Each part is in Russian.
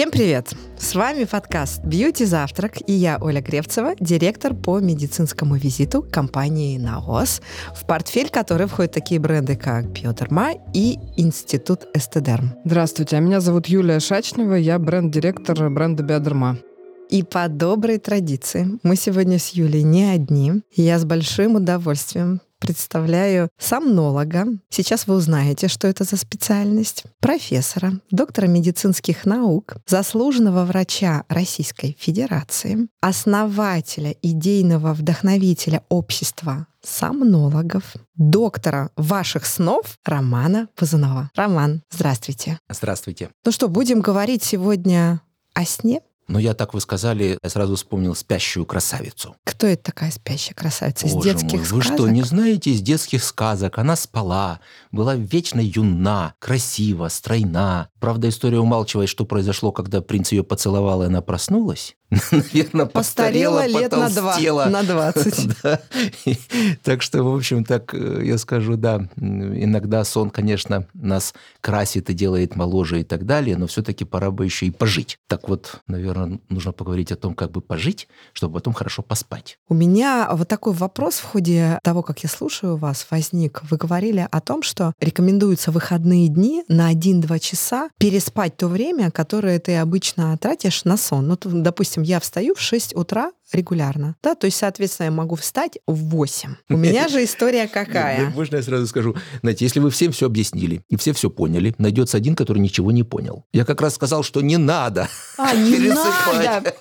Всем привет! С вами подкаст «Бьюти Завтрак» и я, Оля Гревцева, директор по медицинскому визиту компании «Наос», в портфель которой входят такие бренды, как «Биодерма» и «Институт Эстедерм». Здравствуйте, а меня зовут Юлия Шачнева, я бренд-директор бренда «Биодерма». И по доброй традиции мы сегодня с Юлей не одни. Я с большим удовольствием представляю сомнолога. Сейчас вы узнаете, что это за специальность. Профессора, доктора медицинских наук, заслуженного врача Российской Федерации, основателя идейного вдохновителя общества сомнологов, доктора ваших снов Романа Пазанова. Роман, здравствуйте. Здравствуйте. Ну что, будем говорить сегодня о сне? Но я так вы сказали, я сразу вспомнил спящую красавицу. Кто это такая спящая красавица? Боже из детских мой, сказок? Вы что, не знаете из детских сказок? Она спала, была вечно юна, красива, стройна. Правда, история умалчивает, что произошло, когда принц ее поцеловал, и она проснулась. Наверное, постарела, постарела лет на два, на 20. да. Так что, в общем, так э, я скажу, да, иногда сон, конечно, нас красит и делает моложе и так далее, но все-таки пора бы еще и пожить. Так вот, наверное, нужно поговорить о том, как бы пожить, чтобы потом хорошо поспать. У меня вот такой вопрос в ходе того, как я слушаю вас, возник. Вы говорили о том, что рекомендуются выходные дни на 1-2 часа переспать то время, которое ты обычно тратишь на сон. Ну, допустим, допустим, я встаю в 6 утра регулярно, да, то есть, соответственно, я могу встать в 8. У меня же история какая? Можно я сразу скажу? Знаете, если вы всем все объяснили, и все все поняли, найдется один, который ничего не понял. Я как раз сказал, что не надо а, не надо.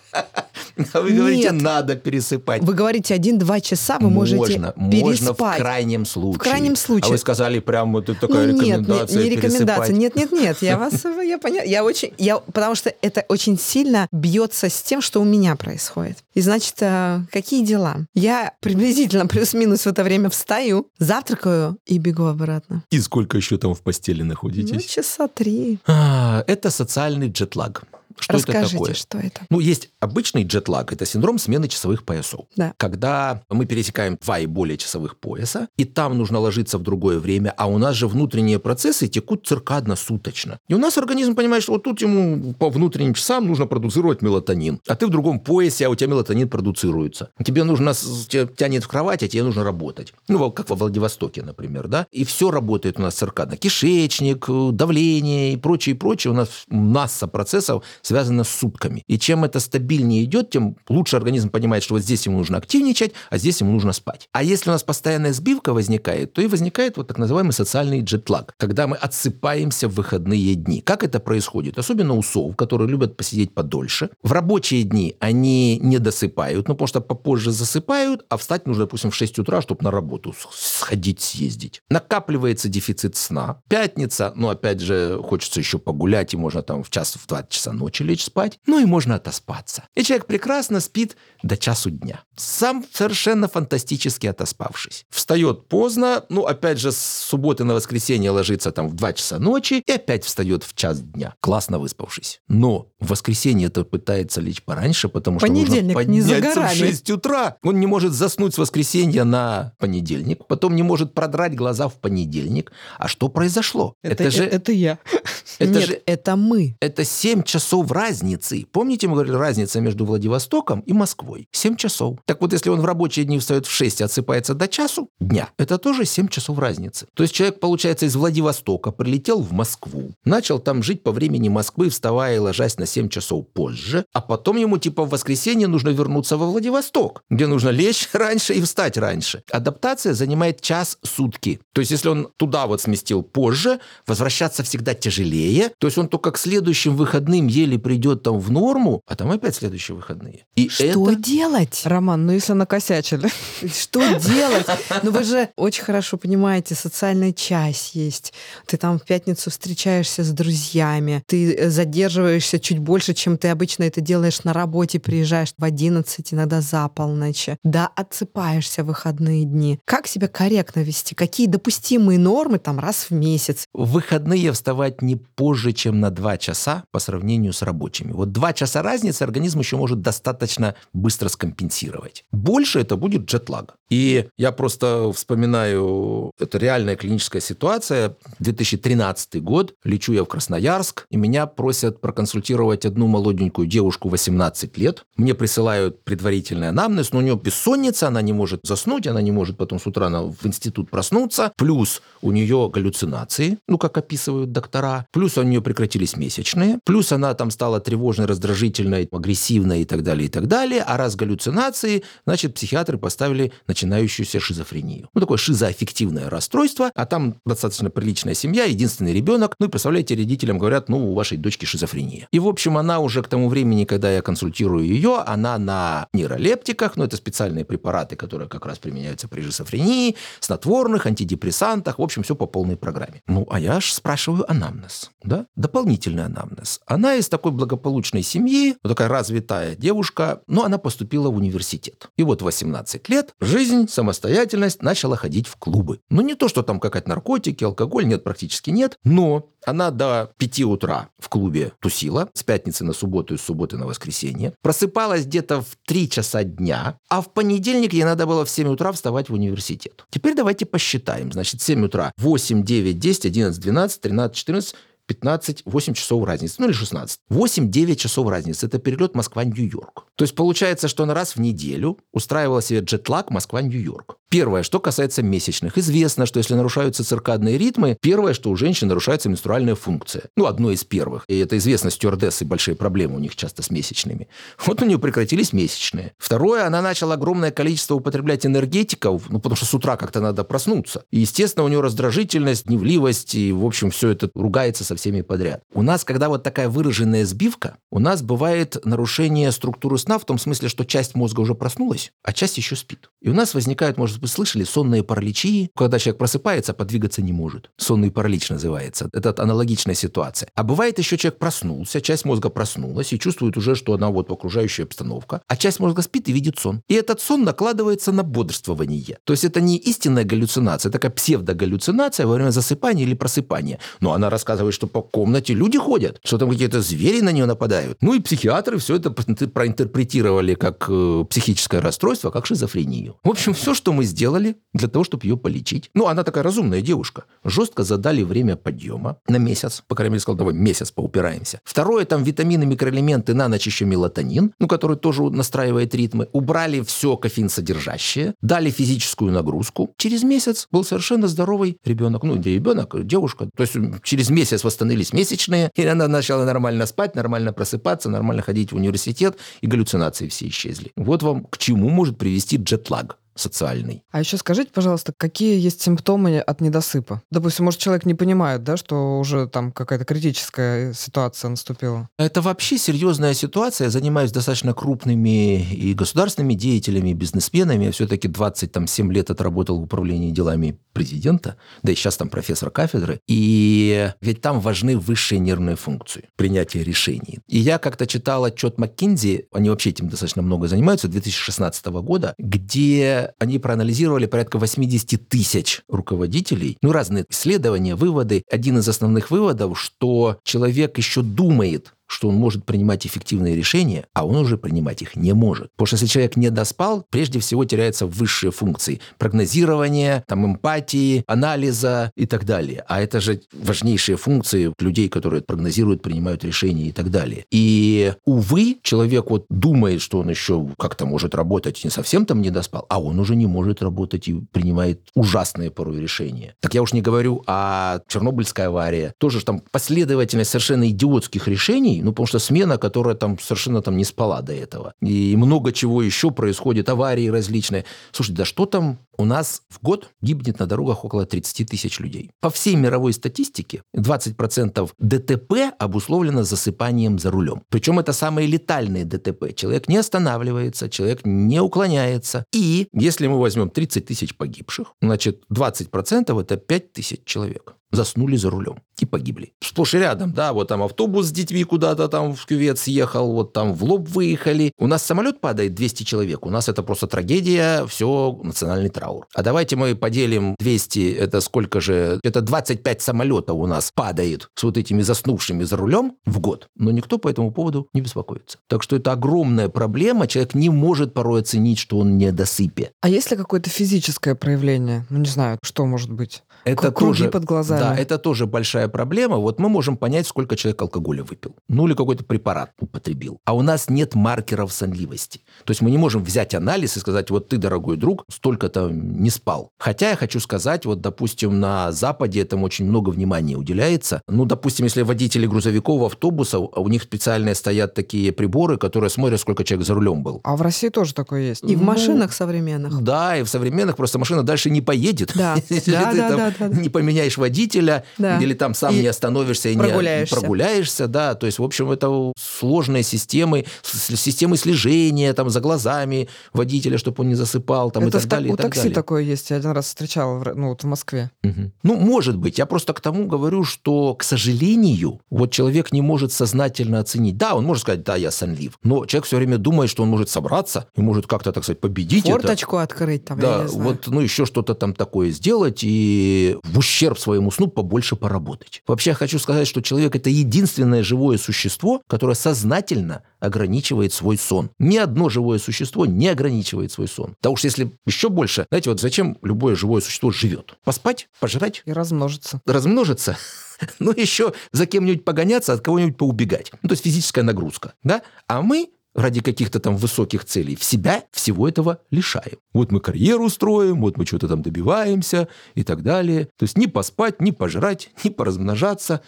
А вы говорите, надо пересыпать. Вы говорите, один-два часа вы можете можно, переспать. Можно в крайнем случае. В крайнем случае. А вы сказали прям вот такая ну, нет, рекомендация не, не рекомендация. Нет, нет, нет. Я вас, я поняла. Я очень, я, потому что это очень сильно бьется с тем, что у меня происходит. И значит, э, какие дела? Я приблизительно плюс-минус в это время встаю, завтракаю и бегу обратно. И сколько еще там в постели находитесь? Ну, часа три. А, это социальный джетлаг. Что Расскажите, это такое? что это? Ну, есть обычный джетлаг, это синдром смены часовых поясов. Да. Когда мы пересекаем два и более часовых пояса, и там нужно ложиться в другое время, а у нас же внутренние процессы текут циркадно-суточно. И у нас организм понимает, что вот тут ему по внутренним часам нужно продуцировать мелатонин, а ты в другом поясе, а у тебя мелатонин продуцируется. Тебе нужно, тебя тянет в кровать, а тебе нужно работать. Ну, как во Владивостоке, например, да? И все работает у нас циркадно. Кишечник, давление и прочее, прочее. У нас масса процессов связано с сутками. И чем это стабильнее идет, тем лучше организм понимает, что вот здесь ему нужно активничать, а здесь ему нужно спать. А если у нас постоянная сбивка возникает, то и возникает вот так называемый социальный джетлаг, когда мы отсыпаемся в выходные дни. Как это происходит? Особенно у сов, которые любят посидеть подольше. В рабочие дни они не досыпают, ну, потому что попозже засыпают, а встать нужно, допустим, в 6 утра, чтобы на работу сходить, съездить. Накапливается дефицит сна. Пятница, ну, опять же, хочется еще погулять, и можно там в час, в два часа ночи ночи лечь спать, ну и можно отоспаться. И человек прекрасно спит до часу дня. Сам совершенно фантастически отоспавшись. Встает поздно, ну опять же с субботы на воскресенье ложится там в 2 часа ночи и опять встает в час дня, классно выспавшись. Но в воскресенье это пытается лечь пораньше, потому что понедельник, нужно не подняться в 6 утра. Он не может заснуть с воскресенья на понедельник, потом не может продрать глаза в понедельник. А что произошло? Это, это же... Это я. Это Нет, же... это мы. Это 7 часов в разнице. Помните, мы говорили, разница между Владивостоком и Москвой? 7 часов. Так вот, если он в рабочие дни встает в 6 и отсыпается до часу дня, это тоже 7 часов разницы. То есть человек, получается, из Владивостока прилетел в Москву, начал там жить по времени Москвы, вставая и ложась на 7 часов позже, а потом ему типа в воскресенье нужно вернуться во Владивосток, где нужно лечь раньше и встать раньше. Адаптация занимает час сутки. То есть если он туда вот сместил позже, возвращаться всегда тяжелее. То есть он только к следующим выходным еле придет там в норму, а там опять следующие выходные. И что это... делать? Роман, ну если накосячили. Что делать? Ну вы же очень хорошо понимаете, социальная часть есть. Ты там в пятницу встречаешься с друзьями, ты задерживаешься чуть больше, чем ты обычно это делаешь на работе, приезжаешь в 11, иногда за полночь. Да, отсыпаешься в выходные дни. Как себя корректно вести? Какие допустимые нормы там раз в месяц? В выходные вставать не позже, чем на 2 часа по сравнению с рабочими. Вот 2 часа разницы организм еще может достаточно быстро скомпенсировать. Больше это будет джетлаг. И я просто вспоминаю, это реальная клиническая ситуация. 2013 год, лечу я в Красноярск, и меня просят проконсультировать одну молоденькую девушку 18 лет. Мне присылают предварительный анамнез, но у нее бессонница, она не может заснуть, она не может потом с утра в институт проснуться. Плюс у нее галлюцинации, ну, как описывают доктора. Плюс у нее прекратились месячные. Плюс она там стала тревожной, раздражительной, агрессивной и так далее, и так далее. А раз галлюцинации, значит, психиатры поставили начинающуюся шизофрению. Ну, такое шизоаффективное расстройство, а там достаточно приличная семья, единственный ребенок. Ну, и представляете, родителям говорят, ну, у вашей дочки шизофрения. И, в общем, она уже к тому времени, когда я консультирую ее, она на нейролептиках, ну, это специальные препараты, которые как раз применяются при шизофрении, снотворных, антидепрессантах, в общем, все по полной программе. Ну, а я ж спрашиваю анамнез, да, дополнительный анамнез. Она из такой благополучной семьи, вот такая развитая девушка, но она поступила в университет. И вот 18 лет, жизнь, самостоятельность, начала ходить в клубы. Ну, не то, что там какая-то наркотики, алкоголь, нет, практически нет, но она до 5 утра в клубе тусила, с пятницы на субботу и с субботы на воскресенье. Просыпалась где-то в 3 часа дня, а в понедельник ей надо было в 7 утра вставать в университет. Теперь давайте посчитаем. Значит, 7 утра, 8, 9, 10, 11, 12, 13, 14, 15, 8 часов разницы, ну или 16. 8-9 часов разницы. Это перелет Москва-Нью-Йорк. То есть получается, что она раз в неделю устраивала себе джетлаг Москва-Нью-Йорк. Первое, что касается месячных. Известно, что если нарушаются циркадные ритмы, первое, что у женщин нарушается менструальная функция. Ну, одно из первых. И это известно, стюардессы большие проблемы у них часто с месячными. Вот у нее прекратились месячные. Второе, она начала огромное количество употреблять энергетиков, ну, потому что с утра как-то надо проснуться. И, естественно, у нее раздражительность, гневливость, и, в общем, все это ругается со всеми подряд. У нас, когда вот такая выраженная сбивка, у нас бывает нарушение структуры сна в том смысле, что часть мозга уже проснулась, а часть еще спит. И у нас возникают, может вы слышали, сонные параличи, когда человек просыпается, а подвигаться не может. Сонный паралич называется. Это аналогичная ситуация. А бывает еще человек проснулся, часть мозга проснулась и чувствует уже, что она вот окружающая обстановка, а часть мозга спит и видит сон. И этот сон накладывается на бодрствование. То есть это не истинная галлюцинация, это такая псевдогаллюцинация во время засыпания или просыпания. Но она рассказывает, что по комнате люди ходят, что там какие-то звери на нее нападают. Ну и психиатры все это проинтерпретировали как э, психическое расстройство, как шизофрению. В общем, все, что мы сделали для того, чтобы ее полечить. Ну, она такая разумная девушка. Жестко задали время подъема на месяц. По крайней мере, сказал, давай месяц поупираемся. Второе, там витамины, микроэлементы, на ночь еще мелатонин, ну, который тоже настраивает ритмы. Убрали все кофеин содержащее, дали физическую нагрузку. Через месяц был совершенно здоровый ребенок. Ну, не ребенок, девушка. То есть через месяц восстановились месячные, и она начала нормально спать, нормально просыпаться, нормально ходить в университет, и галлюцинации все исчезли. Вот вам к чему может привести джетлаг социальный. А еще скажите, пожалуйста, какие есть симптомы от недосыпа? Допустим, может, человек не понимает, да, что уже там какая-то критическая ситуация наступила? Это вообще серьезная ситуация. Я занимаюсь достаточно крупными и государственными деятелями, и бизнесменами. Я все-таки 27 лет отработал в управлении делами президента, да и сейчас там профессор кафедры. И ведь там важны высшие нервные функции принятия решений. И я как-то читал отчет Маккинзи, они вообще этим достаточно много занимаются, 2016 года, где они проанализировали порядка 80 тысяч руководителей, ну, разные исследования, выводы. Один из основных выводов, что человек еще думает что он может принимать эффективные решения, а он уже принимать их не может. Потому что если человек не доспал, прежде всего теряются высшие функции прогнозирования, там, эмпатии, анализа и так далее. А это же важнейшие функции людей, которые прогнозируют, принимают решения и так далее. И, увы, человек вот думает, что он еще как-то может работать, не совсем там не доспал, а он уже не может работать и принимает ужасные порой решения. Так я уж не говорю о Чернобыльской аварии. Тоже там последовательность совершенно идиотских решений, ну, потому что смена, которая там совершенно там не спала до этого. И много чего еще происходит, аварии различные. Слушайте, да что там у нас в год гибнет на дорогах около 30 тысяч людей. По всей мировой статистике 20% ДТП обусловлено засыпанием за рулем. Причем это самые летальные ДТП. Человек не останавливается, человек не уклоняется. И если мы возьмем 30 тысяч погибших, значит 20% это 5 тысяч человек заснули за рулем и погибли. Сплошь и рядом, да, вот там автобус с детьми куда-то там в кювет съехал, вот там в лоб выехали. У нас самолет падает 200 человек, у нас это просто трагедия, все национальный травм траур. А давайте мы поделим 200, это сколько же? Это 25 самолетов у нас падает с вот этими заснувшими за рулем в год. Но никто по этому поводу не беспокоится. Так что это огромная проблема. Человек не может порой оценить, что он не досыпе. А есть ли какое-то физическое проявление? Ну, не знаю, что может быть? Это Круги тоже, под глазами. Да, это тоже большая проблема. Вот мы можем понять, сколько человек алкоголя выпил. Ну, или какой-то препарат употребил. А у нас нет маркеров сонливости. То есть мы не можем взять анализ и сказать, вот ты, дорогой друг, столько-то не спал. Хотя я хочу сказать, вот, допустим, на Западе этому очень много внимания уделяется. Ну, допустим, если водители грузовиков, автобусов, а у них специальные стоят такие приборы, которые смотрят, сколько человек за рулем был. А в России тоже такое есть. И в Ну, машинах современных. Да, и в современных просто машина дальше не поедет. Да, Если да, ты да, там да, да, не поменяешь водителя, Да. или там сам И не остановишься и прогуляешься. не прогуляешься, да. То есть, в общем, это сложные системы, системы слежения там за глазами водителя, чтобы он не засыпал там, и это так в далее. и у так такси далее. такое есть. Я один раз встречала в, Р- ну, вот в Москве. Мгм. Ну, может быть. Я просто к тому говорю, что, к сожалению, вот человек не может сознательно оценить. Да, он может сказать, да, я сонлив. Но человек все время думает, что он может собраться и может как-то, так сказать, победить это. Форточку открыть там, я Да, не знаю. вот, ну, еще что-то там такое сделать и в ущерб своему сну побольше поработать. Вообще, я хочу сказать, что человек – это единственное живое существо, которое сознательно ограничивает свой сон. Ни одно живое существо не ограничивает свой сон. Да уж если еще больше, знаете, вот зачем любое живое существо живет? Поспать, пожрать, И размножится. размножиться, ну, еще за кем-нибудь погоняться, от кого-нибудь поубегать. Ну, то есть физическая нагрузка, да? А мы ради каких-то там высоких целей в себя всего этого лишаем. Вот мы карьеру строим, вот мы что-то там добиваемся и так далее. То есть ни поспать, ни пожрать, ни поразмножаться.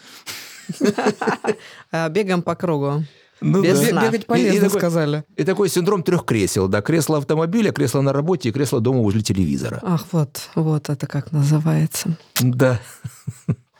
А, Бегаем по кругу. Ну Без да. сна. Бегать И- и полезно, такой- сказали. И такой синдром трех кресел, да, кресло автомобиля, кресло на работе и кресло дома возле телевизора. Ах, вот, вот это как называется. Да.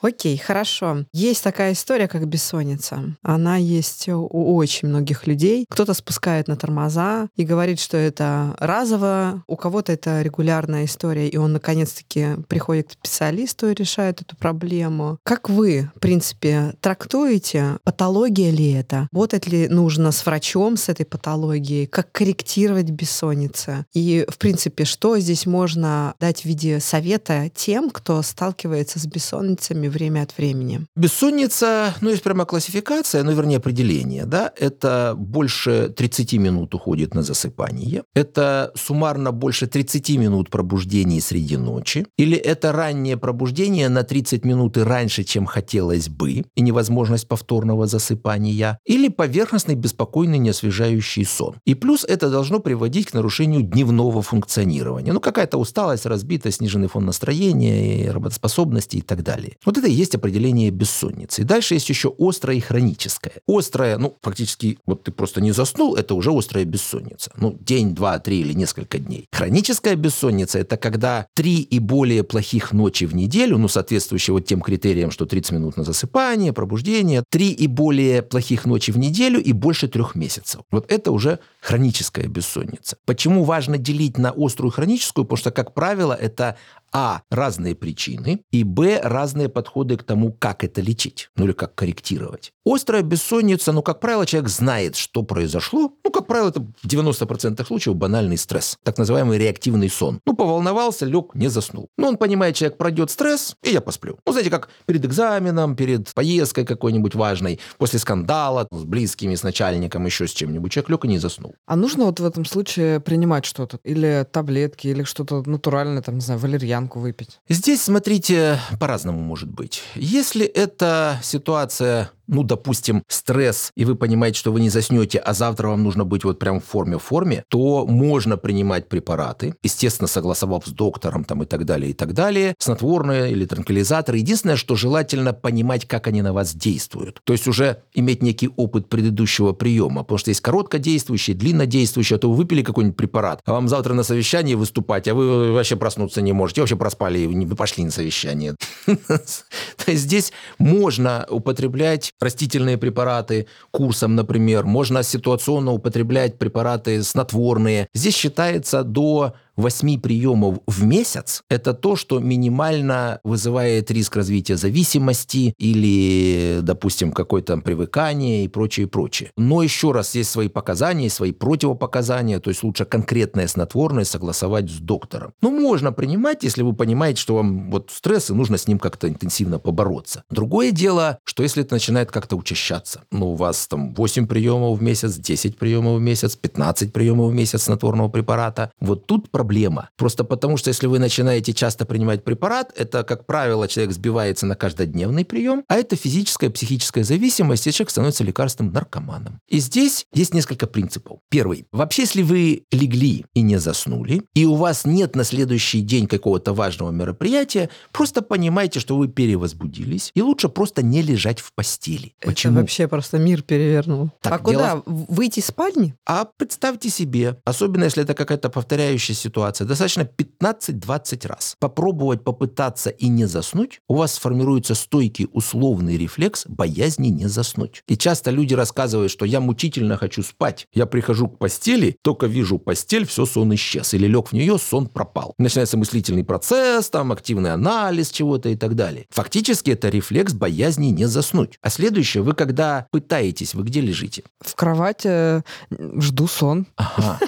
Окей, хорошо. Есть такая история, как бессонница. Она есть у очень многих людей. Кто-то спускает на тормоза и говорит, что это разово, у кого-то это регулярная история, и он наконец-таки приходит к специалисту и решает эту проблему. Как вы, в принципе, трактуете, патология ли это? Работать ли нужно с врачом с этой патологией? Как корректировать бессонницы? И, в принципе, что здесь можно дать в виде совета тем, кто сталкивается с бессонницами время от времени? Бессонница, ну, есть прямо классификация, ну, вернее, определение, да, это больше 30 минут уходит на засыпание, это суммарно больше 30 минут пробуждений среди ночи, или это раннее пробуждение на 30 минут и раньше, чем хотелось бы, и невозможность повторного засыпания, или поверхностный, беспокойный, неосвежающий сон. И плюс это должно приводить к нарушению дневного функционирования. Ну, какая-то усталость, разбитость, сниженный фон настроения, работоспособности и так далее. Вот это и есть определение бессонницы. И дальше есть еще острое и хроническое. Острое, ну, фактически, вот ты просто не заснул, это уже острая бессонница. Ну, день, два, три или несколько дней. Хроническая бессонница – это когда три и более плохих ночи в неделю, ну, соответствующие вот тем критериям, что 30 минут на засыпание, пробуждение, три и более плохих ночи в неделю и больше трех месяцев. Вот это уже хроническая бессонница. Почему важно делить на острую и хроническую? Потому что, как правило, это а. Разные причины. И Б. Разные подходы к тому, как это лечить. Ну или как корректировать. Острая бессонница, ну, как правило, человек знает, что произошло. Ну, как правило, это в 90% случаев банальный стресс. Так называемый реактивный сон. Ну, поволновался, лег, не заснул. Ну, он понимает, человек пройдет стресс, и я посплю. Ну, знаете, как перед экзаменом, перед поездкой какой-нибудь важной, после скандала с близкими, с начальником, еще с чем-нибудь. Человек лег и не заснул. А нужно вот в этом случае принимать что-то? Или таблетки, или что-то натуральное, там, не знаю, валерьянку выпить? Здесь, смотрите, по-разному может быть. Если это ситуация, ну, допустим, стресс, и вы понимаете, что вы не заснете, а завтра вам нужно быть вот прям в форме в форме, то можно принимать препараты, естественно, согласовав с доктором там и так далее, и так далее, снотворные или транквилизаторы. Единственное, что желательно понимать, как они на вас действуют. То есть уже иметь некий опыт предыдущего приема, потому что есть короткодействующие, длиннодействующие, а то вы выпили какой-нибудь препарат, а вам завтра на совещании выступать, а вы вообще проснуться не можете, вообще проспали, и не пошли на совещание. То есть здесь можно употреблять растительные препараты курсом, например, можно ситуационно употреблять препараты снотворные. Здесь считается до 8 приемов в месяц – это то, что минимально вызывает риск развития зависимости или, допустим, какое-то привыкание и прочее, прочее. Но еще раз, есть свои показания, свои противопоказания, то есть лучше конкретное снотворное согласовать с доктором. Ну, можно принимать, если вы понимаете, что вам вот стресс, и нужно с ним как-то интенсивно побороться. Другое дело, что если это начинает как-то учащаться, ну, у вас там 8 приемов в месяц, 10 приемов в месяц, 15 приемов в месяц снотворного препарата, вот тут проблема. Просто потому, что если вы начинаете часто принимать препарат, это, как правило, человек сбивается на каждодневный прием, а это физическая, психическая зависимость, и человек становится лекарственным наркоманом. И здесь есть несколько принципов. Первый. Вообще, если вы легли и не заснули, и у вас нет на следующий день какого-то важного мероприятия, просто понимайте, что вы перевозбудились, и лучше просто не лежать в постели. Это Почему? вообще просто мир перевернул. Так, а куда? Дело... Выйти из спальни? А представьте себе, особенно если это какая-то повторяющая ситуация, достаточно 15-20 раз. Попробовать попытаться и не заснуть, у вас сформируется стойкий условный рефлекс боязни не заснуть. И часто люди рассказывают, что я мучительно хочу спать. Я прихожу к постели, только вижу постель, все, сон исчез. Или лег в нее, сон пропал. Начинается мыслительный процесс, там активный анализ чего-то и так далее. Фактически это рефлекс боязни не заснуть. А следующее, вы когда пытаетесь, вы где лежите? В кровати э, жду сон. Ага.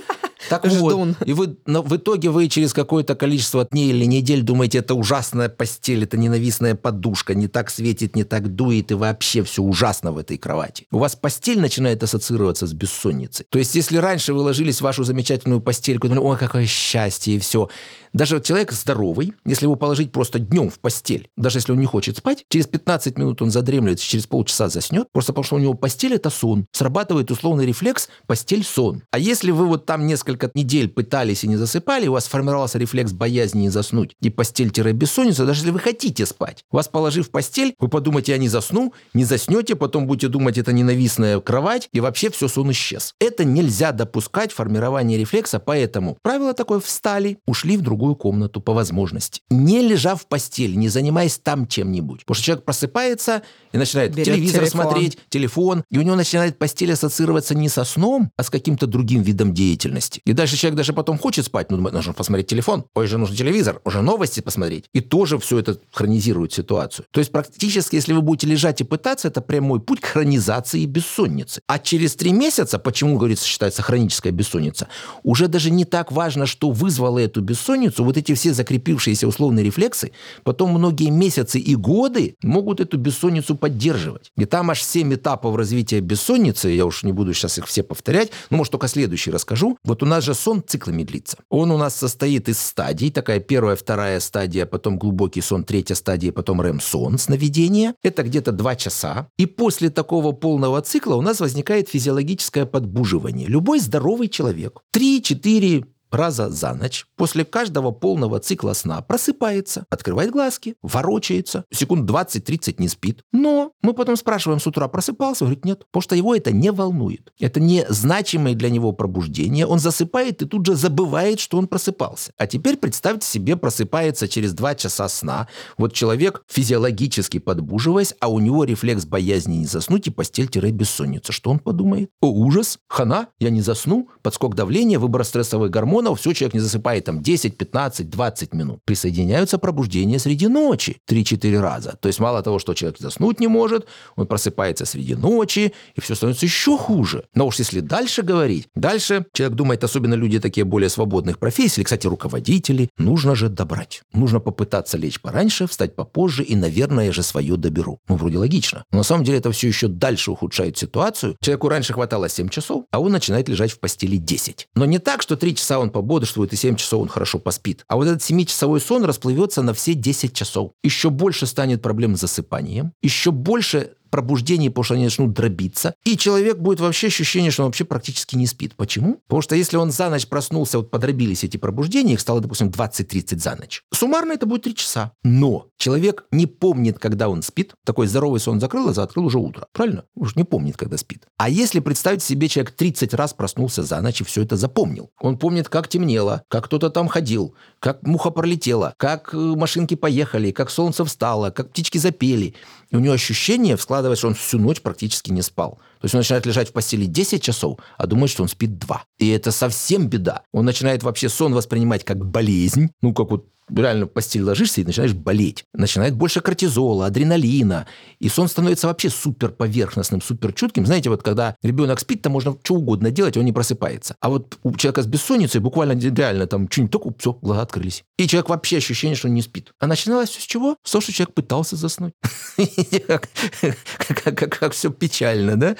Так Ждун. вот, и вы, но в итоге вы через какое-то количество дней или недель думаете, это ужасная постель, это ненавистная подушка, не так светит, не так дует, и вообще все ужасно в этой кровати. У вас постель начинает ассоциироваться с бессонницей. То есть, если раньше вы ложились в вашу замечательную постельку, думали, ой, какое счастье, и все. Даже человек здоровый, если его положить просто днем в постель, даже если он не хочет спать, через 15 минут он задремлет, через полчаса заснет, просто потому что у него постель – это сон. Срабатывает условный рефлекс постель-сон. А если вы вот там несколько несколько недель пытались и не засыпали, у вас формировался рефлекс боязни не заснуть и постель-бессонница, даже если вы хотите спать. Вас положив в постель, вы подумаете, я не засну, не заснете, потом будете думать, это ненавистная кровать, и вообще все, сон исчез. Это нельзя допускать формирование рефлекса, поэтому правило такое встали, ушли в другую комнату по возможности. Не лежа в постели, не занимаясь там чем-нибудь. Потому что человек просыпается и начинает Берет телевизор телефон. смотреть, телефон, и у него начинает постель ассоциироваться не со сном, а с каким-то другим видом деятельности. И дальше человек даже потом хочет спать, думает, нужно посмотреть телефон, ой, же нужно телевизор, уже новости посмотреть. И тоже все это хронизирует ситуацию. То есть практически, если вы будете лежать и пытаться, это прямой путь к хронизации бессонницы. А через три месяца, почему, говорится, считается хроническая бессонница, уже даже не так важно, что вызвало эту бессонницу, вот эти все закрепившиеся условные рефлексы, потом многие месяцы и годы могут эту бессонницу поддерживать. И там аж 7 этапов развития бессонницы, я уж не буду сейчас их все повторять, но, может, только следующий расскажу. Вот у нас же сон циклами длится. Он у нас состоит из стадий. Такая первая, вторая стадия, потом глубокий сон, третья стадия, потом РЭМ-сон, сновидение. Это где-то два часа. И после такого полного цикла у нас возникает физиологическое подбуживание. Любой здоровый человек 3-4 раза за ночь после каждого полного цикла сна просыпается, открывает глазки, ворочается, секунд 20-30 не спит. Но мы потом спрашиваем с утра, просыпался? Говорит, нет, потому что его это не волнует. Это не значимое для него пробуждение. Он засыпает и тут же забывает, что он просыпался. А теперь представьте себе, просыпается через 2 часа сна. Вот человек физиологически подбуживаясь, а у него рефлекс боязни не заснуть и постель-бессонница. Что он подумает? О, ужас, хана, я не засну, подскок давления, выбор стрессовых гормонов, гормонов, все, человек не засыпает там 10, 15, 20 минут. Присоединяются пробуждения среди ночи 3-4 раза. То есть мало того, что человек заснуть не может, он просыпается среди ночи, и все становится еще хуже. Но уж если дальше говорить, дальше человек думает, особенно люди такие более свободных профессий, или, кстати, руководители, нужно же добрать. Нужно попытаться лечь пораньше, встать попозже, и, наверное, же свое доберу. Ну, вроде логично. Но на самом деле это все еще дальше ухудшает ситуацию. Человеку раньше хватало 7 часов, а он начинает лежать в постели 10. Но не так, что 3 часа он пободрствует, и 7 часов он хорошо поспит. А вот этот 7-часовой сон расплывется на все 10 часов. Еще больше станет проблем с засыпанием, еще больше пробуждении, потому что они начнут дробиться, и человек будет вообще ощущение, что он вообще практически не спит. Почему? Потому что если он за ночь проснулся, вот подробились эти пробуждения, их стало, допустим, 20-30 за ночь. Суммарно это будет 3 часа. Но человек не помнит, когда он спит. Такой здоровый сон закрыл, а закрыл уже утро. Правильно? Уж не помнит, когда спит. А если представить себе, человек 30 раз проснулся за ночь и все это запомнил. Он помнит, как темнело, как кто-то там ходил, как муха пролетела, как э, машинки поехали, как солнце встало, как птички запели. И у него ощущение складывается, он всю ночь практически не спал. То есть он начинает лежать в постели 10 часов, а думает, что он спит 2. И это совсем беда. Он начинает вообще сон воспринимать как болезнь, ну, как вот реально в постель ложишься и начинаешь болеть. Начинает больше кортизола, адреналина. И сон становится вообще супер поверхностным, супер чутким. Знаете, вот когда ребенок спит, то можно что угодно делать, он не просыпается. А вот у человека с бессонницей буквально реально там что-нибудь только, все, глаза открылись. И человек вообще ощущение, что он не спит. А начиналось все с чего? С того, что человек пытался заснуть. Как все печально, да?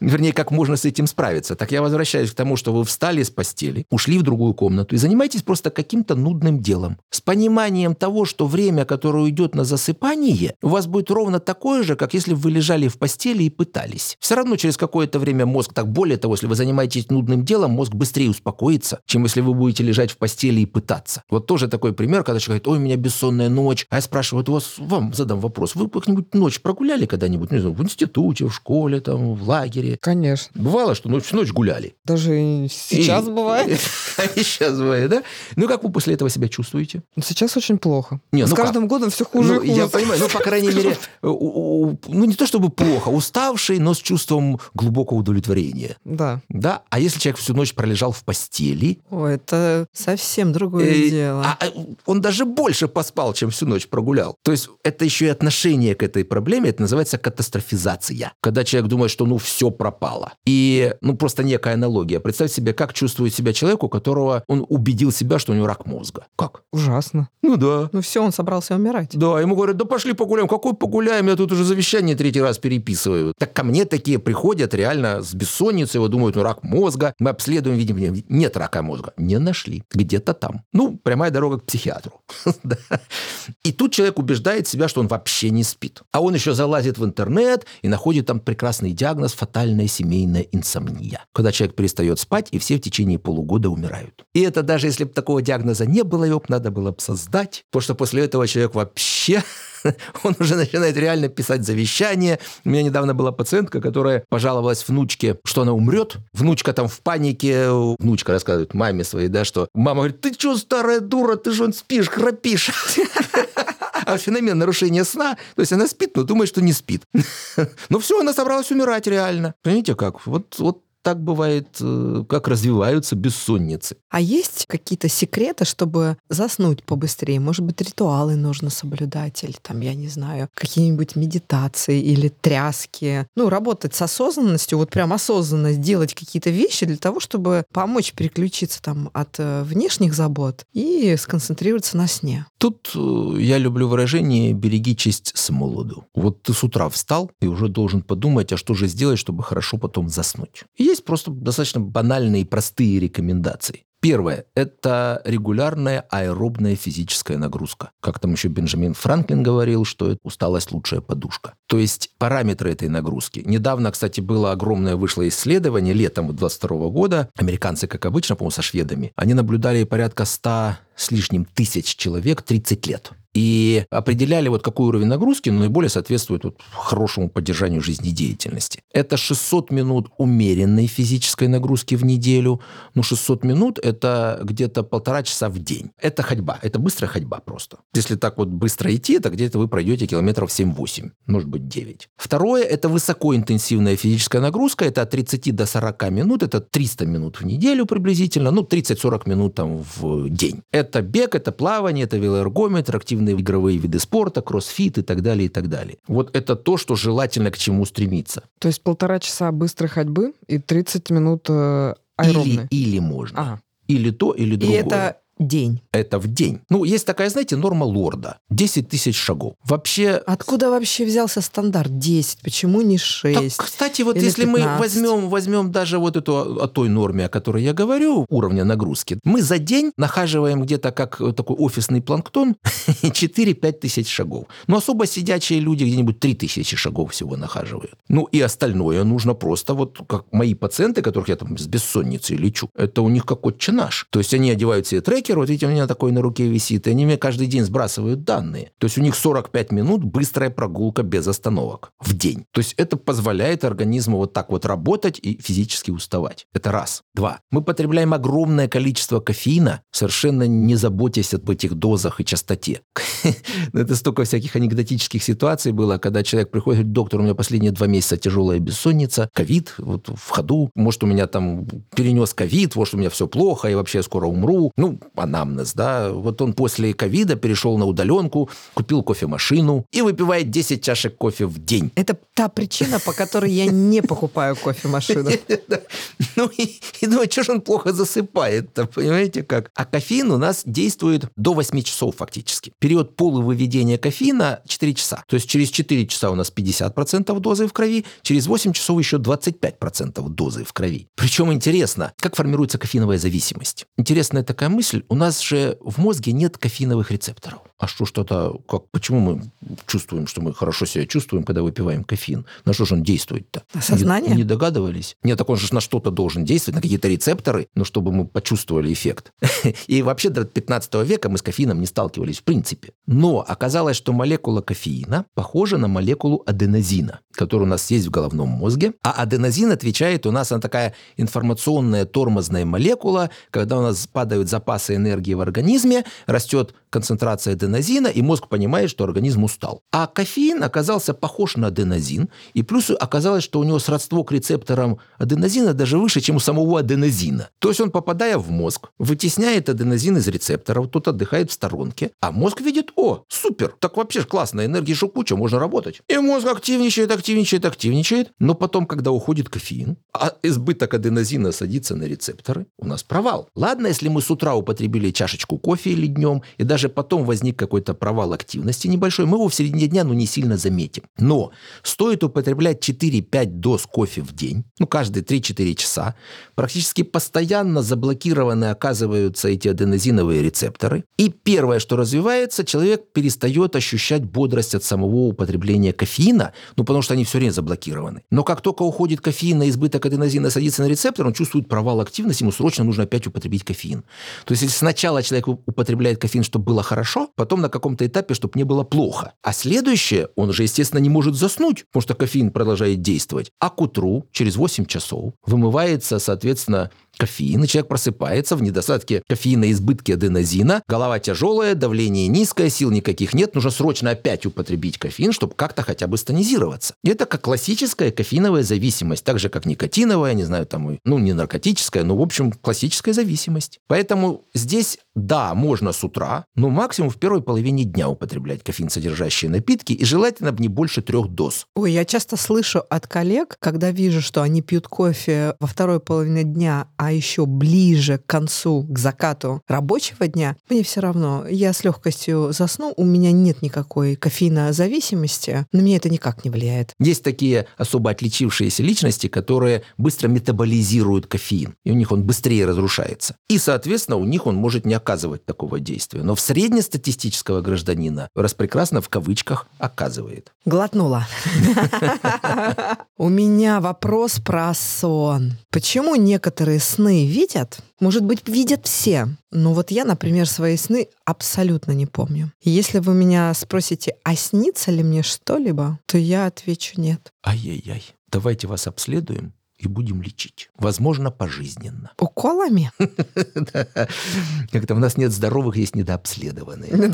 Вернее, как можно с этим справиться. Так я возвращаюсь к тому, что вы встали с постели, ушли в другую комнату и занимаетесь просто каким-то нудным делом. С пониманием того, что время, которое уйдет на засыпание, у вас будет ровно такое же, как если бы вы лежали в постели и пытались. Все равно через какое-то время мозг, так более того, если вы занимаетесь нудным делом, мозг быстрее успокоится, чем если вы будете лежать в постели и пытаться. Вот тоже такой пример, когда человек говорит, ой, у меня бессонная ночь. А я спрашиваю, вот вас, вам задам вопрос, вы как-нибудь ночь прогуляли когда-нибудь, не знаю, в институте, в школе, там, в лагере? Конечно. Бывало, что ночь, ночь гуляли. Даже сейчас И- бывает. Сейчас бывает, да? Ну, как вы после этого себя чувствуете? Но сейчас очень плохо. Не, С ну как? каждым годом все хуже ну, и хуже. я понимаю, ну, по крайней мере, у- ну, не то чтобы плохо, уставший, но с чувством глубокого удовлетворения. Да. Да? А если человек всю ночь пролежал в постели, О, это совсем другое э, дело. а, а, он даже больше поспал, чем всю ночь прогулял. То есть это еще и отношение к этой проблеме, это называется катастрофизация. Когда человек думает, что ну все пропало. И ну просто некая аналогия. Представьте себе, как чувствует себя человек, у которого он убедил себя, что у него рак мозга. Как? Ужасно. Ну да. Ну все, он собрался умирать. Да, ему говорят, да пошли погуляем. Какой погуляем? Я тут уже завещание третий раз переписываю. Так ко мне такие приходят реально с бессонницей, вот думают, ну рак мозга. Мы обследуем, видим, нет, нет рака мозга. Не нашли. Где-то там. Ну, прямая дорога к психиатру. И тут человек убеждает себя, что он вообще не спит. А он еще залазит в интернет и находит там прекрасный диагноз фатальная семейная инсомния. Когда человек перестает спать, и все в течение полугода умирают. И это даже если бы такого диагноза не было, его б надо было бы создать, потому что после этого человек вообще он уже начинает реально писать завещание. У меня недавно была пациентка, которая пожаловалась внучке, что она умрет. Внучка там в панике, внучка рассказывает маме своей, да, что мама говорит, ты что, старая дура, ты же он спишь, храпишь. А феномен нарушения сна, то есть она спит, но думает, что не спит. Ну все, она собралась умирать реально. Понимаете как? Вот, вот так бывает, э, как развиваются бессонницы. А есть какие-то секреты, чтобы заснуть побыстрее? Может быть, ритуалы нужно соблюдать, или там, я не знаю, какие-нибудь медитации или тряски. Ну, работать с осознанностью, вот прям осознанно делать какие-то вещи для того, чтобы помочь переключиться там от э, внешних забот и сконцентрироваться на сне. Тут э, я люблю выражение «береги честь с молоду». Вот ты с утра встал и уже должен подумать, а что же сделать, чтобы хорошо потом заснуть. И есть просто достаточно банальные и простые рекомендации. Первое – это регулярная аэробная физическая нагрузка. Как там еще Бенджамин Франклин говорил, что это усталость – лучшая подушка. То есть параметры этой нагрузки. Недавно, кстати, было огромное вышло исследование летом 22 года. Американцы, как обычно, по-моему, со шведами, они наблюдали порядка 100 с лишним тысяч человек 30 лет. И определяли, вот какой уровень нагрузки наиболее соответствует вот хорошему поддержанию жизнедеятельности. Это 600 минут умеренной физической нагрузки в неделю. Ну, 600 минут – это где-то полтора часа в день. Это ходьба, это быстрая ходьба просто. Если так вот быстро идти, это где-то вы пройдете километров 7-8, может быть 9. Второе – это высокоинтенсивная физическая нагрузка. Это от 30 до 40 минут, это 300 минут в неделю приблизительно, ну, 30-40 минут там в день. Это бег, это плавание, это велоэргометр, активные игровые виды спорта, кроссфит и так далее, и так далее. Вот это то, что желательно к чему стремиться. То есть полтора часа быстрой ходьбы и 30 минут э, аэробной. Или, или можно. Ага. Или то, или И другое. это день. Это в день. Ну, есть такая, знаете, норма лорда. 10 тысяч шагов. Вообще... Откуда вообще взялся стандарт 10? Почему не 6? Так, кстати, вот или если мы 15. возьмем, возьмем даже вот эту о, той норме, о которой я говорю, уровня нагрузки, мы за день нахаживаем где-то как э, такой офисный планктон 4-5 тысяч шагов. Но особо сидячие люди где-нибудь 3 тысячи шагов всего нахаживают. Ну и остальное нужно просто вот как мои пациенты, которых я там с бессонницей лечу, это у них как отче наш. То есть они одевают себе трекеры, трекер, вот видите, у меня такой на руке висит, и они мне каждый день сбрасывают данные. То есть у них 45 минут быстрая прогулка без остановок в день. То есть это позволяет организму вот так вот работать и физически уставать. Это раз. Два. Мы потребляем огромное количество кофеина, совершенно не заботясь об этих дозах и частоте. Это столько всяких анекдотических ситуаций было, когда человек приходит, доктор, у меня последние два месяца тяжелая бессонница, ковид вот в ходу, может, у меня там перенес ковид, может, у меня все плохо, и вообще я скоро умру. Ну, анамнез, да. Вот он после ковида перешел на удаленку, купил кофемашину и выпивает 10 чашек кофе в день. Это та причина, по которой я не покупаю кофемашину. Ну и, думаю, что же он плохо засыпает-то, понимаете как? А кофеин у нас действует до 8 часов фактически. Период полувыведения кофеина 4 часа. То есть через 4 часа у нас 50% дозы в крови, через 8 часов еще 25% дозы в крови. Причем интересно, как формируется кофеиновая зависимость. Интересная такая мысль, у нас же в мозге нет кофеиновых рецепторов. А что что-то, как, почему мы чувствуем, что мы хорошо себя чувствуем, когда выпиваем кофеин? На что же он действует-то? Сознание? Не, не догадывались? Нет, так он же на что-то должен действовать, на какие-то рецепторы, ну, чтобы мы почувствовали эффект. И вообще до 15 века мы с кофеином не сталкивались в принципе. Но оказалось, что молекула кофеина похожа на молекулу аденозина, которая у нас есть в головном мозге. А аденозин отвечает, у нас она такая информационная тормозная молекула, когда у нас падают запасы энергии в организме, растет концентрация аденозина, и мозг понимает, что организм устал. А кофеин оказался похож на аденозин, и плюс оказалось, что у него сродство к рецепторам аденозина даже выше, чем у самого аденозина. То есть он, попадая в мозг, вытесняет аденозин из рецепторов, тот отдыхает в сторонке, а мозг видит, о, супер, так вообще ж классно, энергии же куча, можно работать. И мозг активничает, активничает, активничает, но потом, когда уходит кофеин, а избыток аденозина садится на рецепторы, у нас провал. Ладно, если мы с утра употребили чашечку кофе или днем, и даже потом возник какой-то провал активности небольшой, мы его в середине дня ну, не сильно заметим. Но стоит употреблять 4-5 доз кофе в день, ну, каждые 3-4 часа, практически постоянно заблокированы оказываются эти аденозиновые рецепторы. И первое, что развивается, человек перестает ощущать бодрость от самого употребления кофеина, ну, потому что они все время заблокированы. Но как только уходит кофеин, на избыток аденозина садится на рецептор, он чувствует провал активности, ему срочно нужно опять употребить кофеин. То есть, если сначала человек употребляет кофеин, чтобы было хорошо, потом на каком-то этапе, чтобы не было плохо. А следующее, он же, естественно, не может заснуть, потому что кофеин продолжает действовать. А к утру, через 8 часов, вымывается, соответственно, кофеин, и человек просыпается в недостатке кофеина, избытке аденозина, голова тяжелая, давление низкое, сил никаких нет, нужно срочно опять употребить кофеин, чтобы как-то хотя бы стонизироваться. И это как классическая кофеиновая зависимость, так же как никотиновая, не знаю, там, ну, не наркотическая, но, в общем, классическая зависимость. Поэтому здесь, да, можно с утра, но максимум в первой половине дня употреблять кофеин, содержащие напитки, и желательно не больше трех доз. Ой, я часто слышу от коллег, когда вижу, что они пьют кофе во второй половине дня, еще ближе к концу, к закату рабочего дня, мне все равно. Я с легкостью засну, у меня нет никакой кофеинозависимости, на меня это никак не влияет. Есть такие особо отличившиеся личности, которые быстро метаболизируют кофеин, и у них он быстрее разрушается. И, соответственно, у них он может не оказывать такого действия. Но в среднестатистического гражданина распрекрасно в кавычках оказывает. Глотнула. У меня вопрос про сон. Почему некоторые сны видят? Может быть, видят все. Но вот я, например, свои сны абсолютно не помню. Если вы меня спросите, а снится ли мне что-либо, то я отвечу нет. Ай-яй-яй. Давайте вас обследуем и будем лечить. Возможно, пожизненно. Уколами? Как-то у нас нет здоровых, есть недообследованные.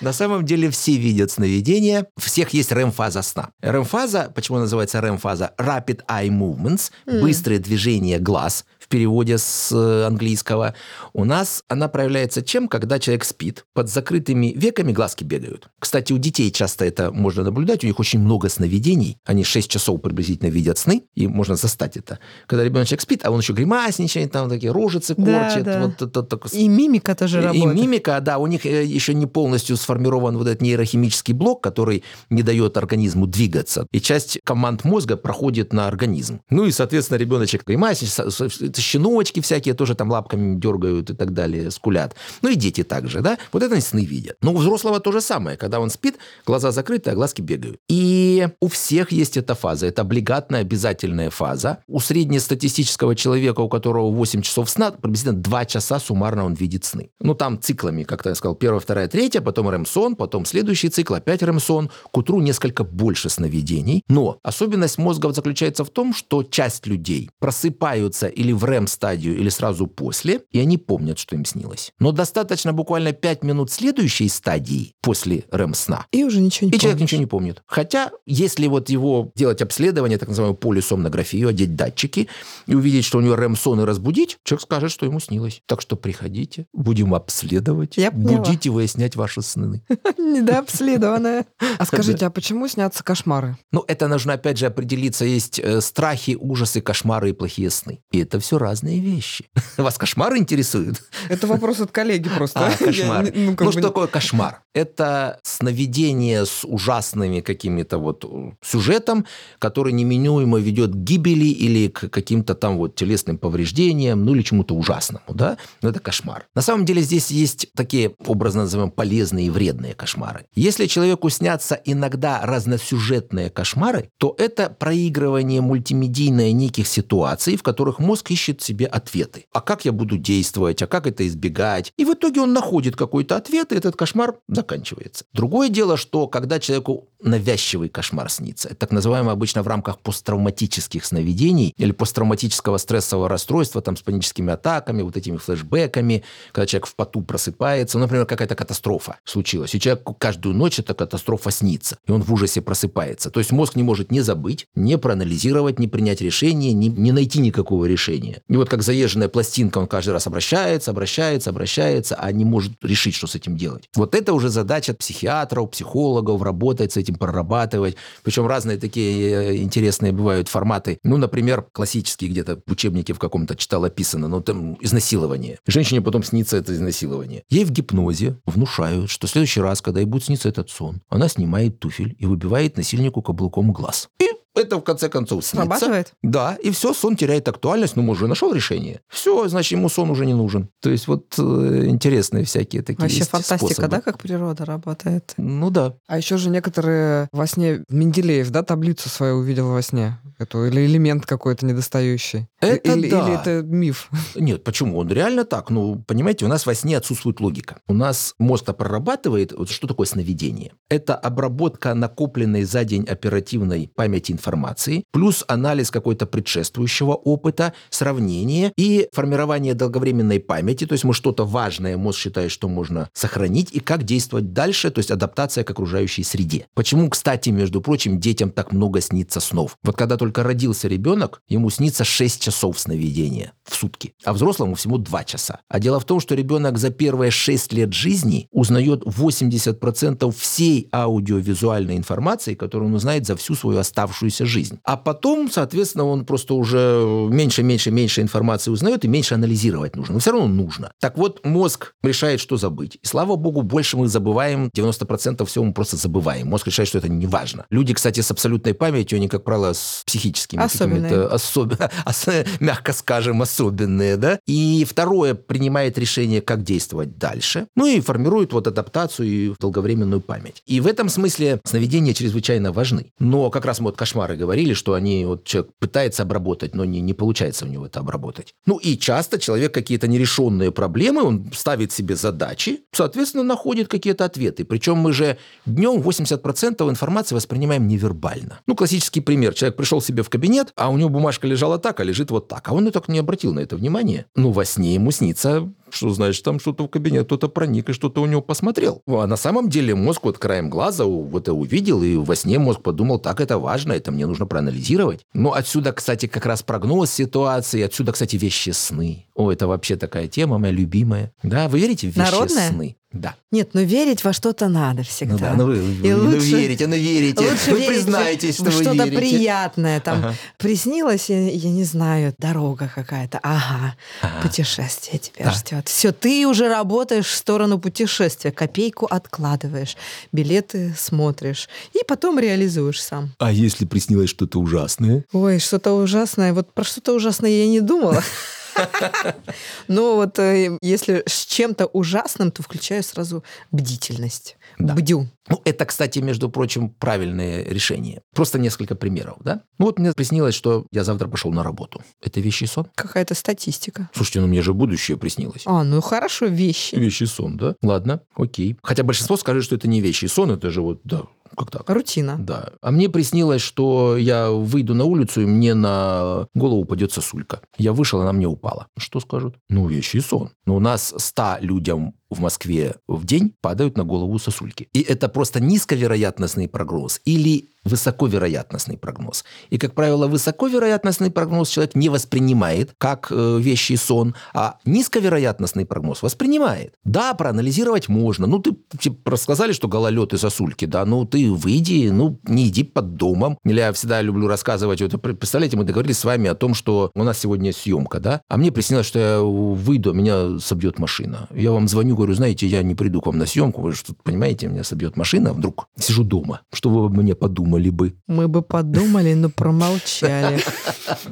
На самом деле все видят сновидения, всех есть РЭМ-фаза сна. РЭМ-фаза, почему называется РЭМ-фаза? Rapid Eye Movements, быстрые движения глаз переводе с э, английского. У нас она проявляется чем? Когда человек спит, под закрытыми веками глазки бегают. Кстати, у детей часто это можно наблюдать, у них очень много сновидений, они 6 часов приблизительно видят сны, и можно застать это. Когда ребеночек спит, а он еще гримасничает, там такие рожицы корчит. Да, да. Вот, это, это, и мимика тоже и, работает. И мимика, да, у них э, еще не полностью сформирован вот этот нейрохимический блок, который не дает организму двигаться. И часть команд мозга проходит на организм. Ну и, соответственно, ребеночек гримасничает, снятся щеночки всякие, тоже там лапками дергают и так далее, скулят. Ну и дети также, да? Вот это они сны видят. Но у взрослого то же самое. Когда он спит, глаза закрыты, а глазки бегают. И у всех есть эта фаза. Это облигатная, обязательная фаза. У среднестатистического человека, у которого 8 часов сна, приблизительно 2 часа суммарно он видит сны. Ну, там циклами, как я сказал, первая, вторая, третья, потом рэм-сон, потом следующий цикл, опять рэм-сон. К утру несколько больше сновидений. Но особенность мозга заключается в том, что часть людей просыпаются или в рэм-стадию, или сразу после, и они помнят, что им снилось. Но достаточно буквально 5 минут следующей стадии после рэм-сна, И уже ничего не и человек помнишь. ничего не помнит. Хотя, если вот его делать обследование, так называемую полисомнографию, одеть датчики и увидеть, что у него рэм-сон и разбудить, человек скажет, что ему снилось. Так что приходите, будем обследовать, Я поняла. будите выяснять ваши сны. Недообследованная. А скажите, а почему снятся кошмары? Ну, это нужно, опять же, определиться. Есть э, страхи, ужасы, кошмары и плохие сны. И это все разные вещи. Вас кошмары интересуют? Это вопрос от коллеги просто. А, Я кошмар. не- ну, Ну, бы что такое кошмар? Это сновидение с ужасными какими-то вот э, сюжетом, который неминуемо ведет к гибели или к каким-то там вот телесным повреждениям, ну или чему-то ужасному, да? Ну, это кошмар. На самом деле здесь есть такие, образно называем, полезные и вредные кошмары. Если человеку снятся иногда разносюжетные кошмары, то это проигрывание мультимедийное неких ситуаций, в которых мозг ищет себе ответы. А как я буду действовать, а как это избегать? И в итоге он находит какой-то ответ, и этот кошмар заканчивается. Другое дело, что когда человеку навязчивый кошмар снится, это так называемое обычно в рамках посттравматических сновидений или посттравматического стрессового расстройства, там с паническими атаками, вот этими флешбэками, когда человек в поту просыпается, ну, например, какая-то катастрофа случилась, и человеку каждую ночь эта катастрофа снится, и он в ужасе просыпается. То есть мозг не может не забыть, не проанализировать, не принять решение, не, не найти никакого решения. И вот как заезженная пластинка, он каждый раз обращается, обращается, обращается, а не может решить, что с этим делать. Вот это уже задача психиатров, психологов, работать с этим, прорабатывать. Причем разные такие э, интересные бывают форматы. Ну, например, классические где-то в учебнике в каком-то читал описано, ну, там изнасилование. Женщине потом снится это изнасилование. Ей в гипнозе внушают, что в следующий раз, когда ей будет сниться этот сон, она снимает туфель и выбивает насильнику каблуком глаз. И это в конце концов снится. Срабатывает? Да, и все, сон теряет актуальность, ну, может, уже нашел решение. Все, значит, ему сон уже не нужен. То есть вот э, интересные всякие такие Вообще есть фантастика, способы. да, как природа работает? Ну да. А еще же некоторые во сне Менделеев, да, таблицу свою увидел во сне. Эту, или элемент какой-то недостающий. Это или, да. или это миф. Нет, почему? Он реально так. Ну, понимаете, у нас во сне отсутствует логика. У нас мозг-то прорабатывает, вот что такое сновидение? Это обработка накопленной за день оперативной памяти информации, плюс анализ какой-то предшествующего опыта, сравнение и формирование долговременной памяти, то есть мы что-то важное, мозг считает, что можно сохранить, и как действовать дальше, то есть адаптация к окружающей среде. Почему, кстати, между прочим, детям так много снится снов? Вот когда только родился ребенок, ему снится 6 часов сновидения в сутки, а взрослому всего 2 часа. А дело в том, что ребенок за первые 6 лет жизни узнает 80% всей аудиовизуальной информации, которую он узнает за всю свою оставшуюся жизнь. А потом, соответственно, он просто уже меньше, меньше, меньше информации узнает и меньше анализировать нужно. Но все равно нужно. Так вот, мозг решает, что забыть. И слава богу, больше мы забываем, 90% всего мы просто забываем. Мозг решает, что это не важно. Люди, кстати, с абсолютной памятью, они, как правило, с психическими какими-то особ- ос- мягко скажем, особенные, да. И второе, принимает решение, как действовать дальше. Ну и формирует вот адаптацию и долговременную память. И в этом смысле сновидения чрезвычайно важны. Но как раз мы вот кошмары говорили, что они вот человек пытается обработать, но не, не получается у него это обработать. Ну и часто человек какие-то нерешенные проблемы, он ставит себе задачи, соответственно, находит какие-то ответы. Причем мы же днем 80% информации воспринимаем невербально. Ну, классический пример. Человек пришел себе в кабинет, а у него бумажка лежала так, а лежит вот так. А он и так не обратил на это внимания. Ну, во сне ему снится что значит, там что-то в кабинет, кто-то проник и что-то у него посмотрел. А на самом деле мозг вот краем глаза вот это увидел, и во сне мозг подумал, так, это важно, это мне нужно проанализировать. Ну, отсюда, кстати, как раз прогноз ситуации, отсюда, кстати, вещи сны. О, это вообще такая тема моя любимая. Да, вы верите в вещи Народная? сны? Да. Нет, но верить во что-то надо Ну всегда. да, ну вы, вы- И ну лучше- верите, ну верите. Лучше вы верить признаетесь, что в вы что-то приятное. Там Ага. приснилось, я, я не знаю, дорога какая-то. Ага, Ага. путешествие тебя Да. ждет. Все, ты уже работаешь в сторону путешествия. Копейку откладываешь, билеты смотришь. И потом реализуешь сам. А если приснилось что-то ужасное? Ой, что-то ужасное. Вот про что-то ужасное я не думала. Но вот э, если с чем-то ужасным, то включаю сразу бдительность. Да. Бдю. Ну, это, кстати, между прочим, правильное решение. Просто несколько примеров, да? Ну, вот мне приснилось, что я завтра пошел на работу. Это вещий сон? Какая-то статистика. Слушайте, ну мне же будущее приснилось. А, ну хорошо, вещи. Вещий сон, да? Ладно, окей. Хотя большинство скажет, что это не вещий сон, это же вот, да, как так? Рутина. Да. А мне приснилось, что я выйду на улицу, и мне на голову упадет сосулька. Я вышел, она мне упала. Что скажут? Ну, вещий сон. Но у нас 100 людям в Москве в день падают на голову сосульки. И это просто низковероятностный прогноз или высоковероятностный прогноз. И, как правило, высоковероятностный прогноз человек не воспринимает как э, вещий сон, а низковероятностный прогноз воспринимает. Да, проанализировать можно. Ну, ты типа, рассказали, что гололед и сосульки, да, ну, ты выйди, ну, не иди под домом. Или я всегда люблю рассказывать, вот, представляете, мы договорились с вами о том, что у нас сегодня съемка, да, а мне приснилось, что я выйду, а меня собьет машина. Я вам звоню, говорю, знаете, я не приду к вам на съемку, вы что, понимаете, меня собьет машина, вдруг сижу дома. Что вы мне подумали бы? Мы бы подумали, но промолчали.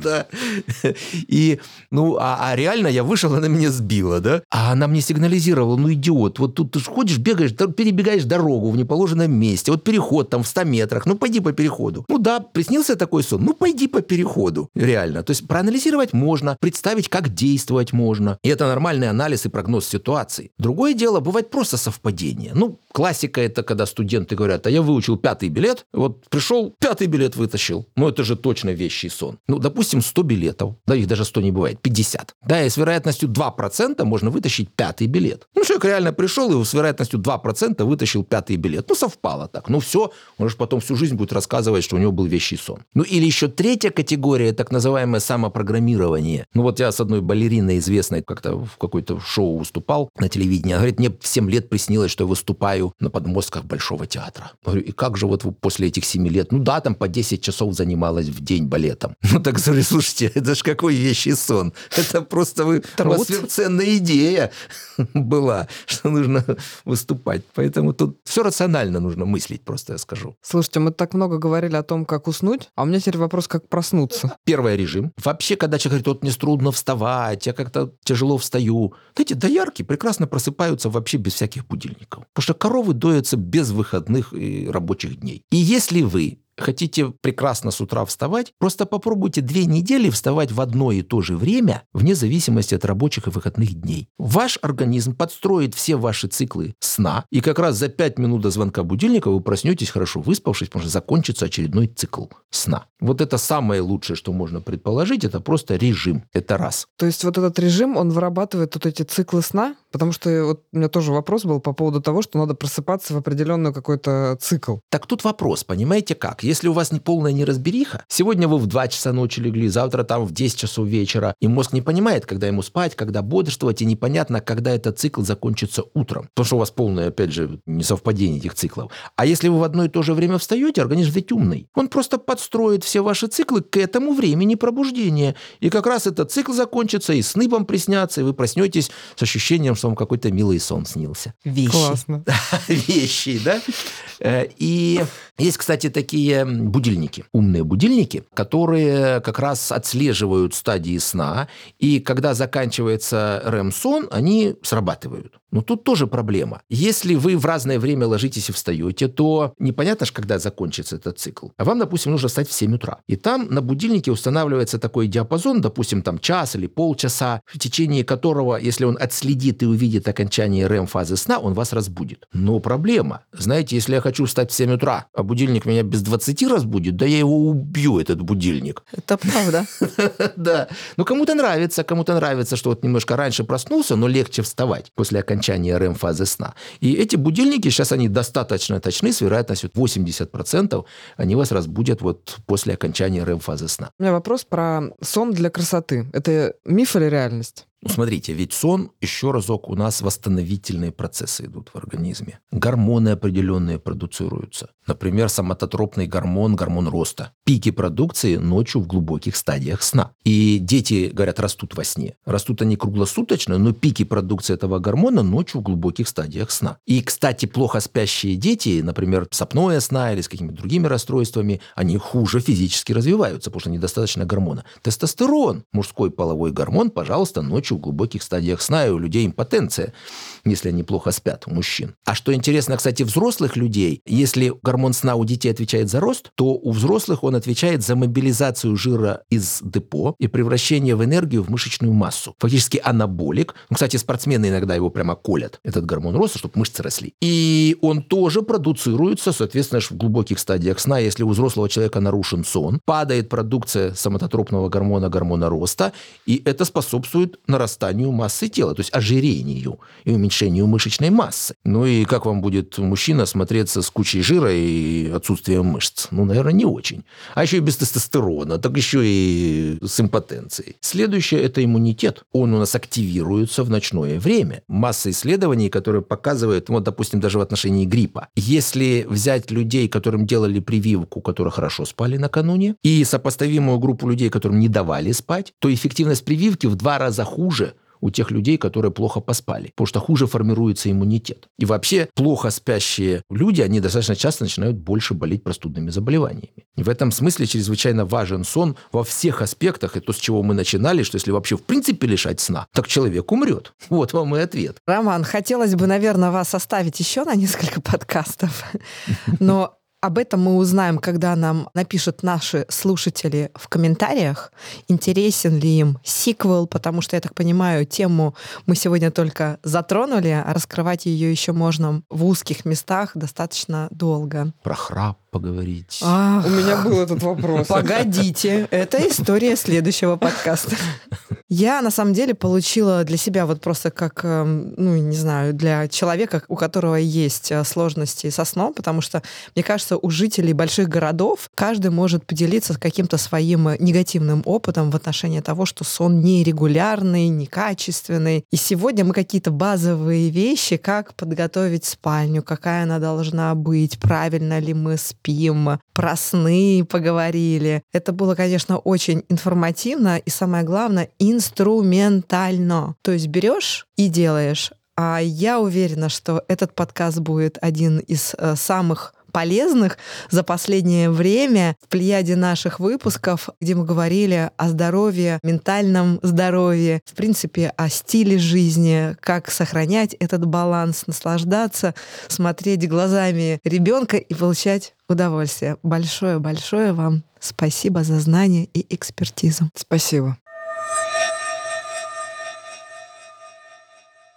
Да. И, ну, а, а реально я вышел, она меня сбила, да? А она мне сигнализировала, ну, идиот, вот тут ты ходишь, бегаешь, перебегаешь дорогу в неположенном месте, вот переход там в 100 метрах, ну, пойди по переходу. Ну, да, приснился такой сон, ну, пойди по переходу, реально. То есть проанализировать можно, представить, как действовать можно. И это нормальный анализ и прогноз ситуации. Другое дело, бывает просто совпадение. Ну, классика это, когда студенты говорят, а я выучил пятый билет, вот пришел, пятый билет вытащил. Ну, это же точно вещий сон. Ну, допустим, 100 билетов, да, их даже 100 не бывает, 50. Да, и с вероятностью 2% можно вытащить пятый билет. Ну, человек реально пришел и с вероятностью 2% вытащил пятый билет. Ну, совпало так. Ну, все, он же потом всю жизнь будет рассказывать, что у него был вещий сон. Ну, или еще третья категория, так называемое самопрограммирование. Ну, вот я с одной балериной известной как-то в какой-то шоу выступал на телевидении. Она говорит, мне в 7 лет приснилось, что я выступаю на подмостках Большого театра. Говорю, и как же вот вы после этих 7 лет? Ну да, там по 10 часов занималась в день балетом. Ну так слушайте, это ж какой вещий сон. Это просто вы, у вас сверхценная идея была, что нужно выступать. Поэтому тут все рационально нужно мыслить, просто я скажу. Слушайте, мы так много говорили о том, как уснуть, а у меня теперь вопрос, как проснуться. Первый режим. Вообще, когда человек говорит, вот мне трудно вставать, я как-то тяжело встаю. Эти доярки прекрасно просыпаются вообще без всяких будильников. Потому что коровы доятся без выходных и рабочих дней. И если вы хотите прекрасно с утра вставать, просто попробуйте две недели вставать в одно и то же время, вне зависимости от рабочих и выходных дней. Ваш организм подстроит все ваши циклы сна, и как раз за 5 минут до звонка будильника вы проснетесь хорошо выспавшись, потому что закончится очередной цикл сна. Вот это самое лучшее, что можно предположить, это просто режим. Это раз. То есть вот этот режим, он вырабатывает вот эти циклы сна? Потому что вот у меня тоже вопрос был по поводу того, что надо просыпаться в определенный какой-то цикл. Так тут вопрос, понимаете как? Если у вас не полная неразбериха, сегодня вы в 2 часа ночи легли, завтра там в 10 часов вечера, и мозг не понимает, когда ему спать, когда бодрствовать, и непонятно, когда этот цикл закончится утром. Потому что у вас полное, опять же, несовпадение этих циклов. А если вы в одно и то же время встаете, организм ведь умный. Он просто подстроит все ваши циклы к этому времени пробуждения. И как раз этот цикл закончится, и сны вам приснятся, и вы проснетесь с ощущением, что вам какой-то милый сон снился. Вещи. Классно. Вещи, да? Э, и есть, кстати, такие будильники, умные будильники, которые как раз отслеживают стадии сна, и когда заканчивается REM-сон, они срабатывают. Но тут тоже проблема. Если вы в разное время ложитесь и встаете, то непонятно же, когда закончится этот цикл. А вам, допустим, нужно встать в 7 утра. И там на будильнике устанавливается такой диапазон, допустим, там час или полчаса, в течение которого, если он отследит и увидит окончание REM-фазы сна, он вас разбудит. Но проблема. Знаете, если я хочу встать в 7 утра, а будильник меня без 20 разбудит, да я его убью, этот будильник. Это правда. Да. Ну, кому-то нравится, кому-то нравится, что вот немножко раньше проснулся, но легче вставать после окончания REM-фазы сна. И эти будильники, сейчас они достаточно точны, с вероятностью 80%, они вас разбудят вот после окончания REM-фазы сна. У меня вопрос про сон для красоты. Это миф или реальность? Ну, смотрите, ведь сон, еще разок, у нас восстановительные процессы идут в организме. Гормоны определенные продуцируются. Например, соматотропный гормон, гормон роста. Пики продукции ночью в глубоких стадиях сна. И дети, говорят, растут во сне. Растут они круглосуточно, но пики продукции этого гормона ночью в глубоких стадиях сна. И, кстати, плохо спящие дети, например, сопное сна или с какими-то другими расстройствами, они хуже физически развиваются, потому что недостаточно гормона. Тестостерон, мужской половой гормон, пожалуйста, ночью в глубоких стадиях сна, и у людей импотенция, если они плохо спят, у мужчин. А что интересно, кстати, взрослых людей, если гормон сна у детей отвечает за рост, то у взрослых он отвечает за мобилизацию жира из депо и превращение в энергию в мышечную массу. Фактически анаболик. Ну, кстати, спортсмены иногда его прямо колят, этот гормон роста, чтобы мышцы росли. И он тоже продуцируется, соответственно, в глубоких стадиях сна. Если у взрослого человека нарушен сон, падает продукция соматотропного гормона, гормона роста, и это способствует нарастанию массы тела, то есть ожирению и уменьшению мышечной массы. Ну и как вам будет мужчина смотреться с кучей жира и отсутствием мышц? Ну, наверное, не очень. А еще и без тестостерона, так еще и с импотенцией. Следующее – это иммунитет. Он у нас активируется в ночное время. Масса исследований, которые показывают, вот, допустим, даже в отношении гриппа. Если взять людей, которым делали прививку, которые хорошо спали накануне, и сопоставимую группу людей, которым не давали спать, то эффективность прививки в два раза хуже, у тех людей, которые плохо поспали, потому что хуже формируется иммунитет. И вообще плохо спящие люди, они достаточно часто начинают больше болеть простудными заболеваниями. И в этом смысле чрезвычайно важен сон во всех аспектах. И то, с чего мы начинали, что если вообще в принципе лишать сна, так человек умрет. Вот вам и ответ. Роман, хотелось бы, наверное, вас оставить еще на несколько подкастов, но об этом мы узнаем, когда нам напишут наши слушатели в комментариях, интересен ли им сиквел, потому что, я так понимаю, тему мы сегодня только затронули, а раскрывать ее еще можно в узких местах достаточно долго. Про храп поговорить. Ах, У меня был этот вопрос. Погодите, это история следующего подкаста. Я, на самом деле, получила для себя вот просто как, эм, ну, не знаю, для человека, у которого есть э, сложности со сном, потому что, мне кажется, у жителей больших городов каждый может поделиться каким-то своим негативным опытом в отношении того, что сон нерегулярный, некачественный. И сегодня мы какие-то базовые вещи, как подготовить спальню, какая она должна быть, правильно ли мы спим, про сны поговорили. Это было, конечно, очень информативно и, самое главное, инструментально. То есть берешь и делаешь. А я уверена, что этот подкаст будет один из э, самых полезных за последнее время в плеяде наших выпусков, где мы говорили о здоровье, ментальном здоровье, в принципе, о стиле жизни, как сохранять этот баланс, наслаждаться, смотреть глазами ребенка и получать удовольствие. Большое-большое вам спасибо за знания и экспертизу. Спасибо.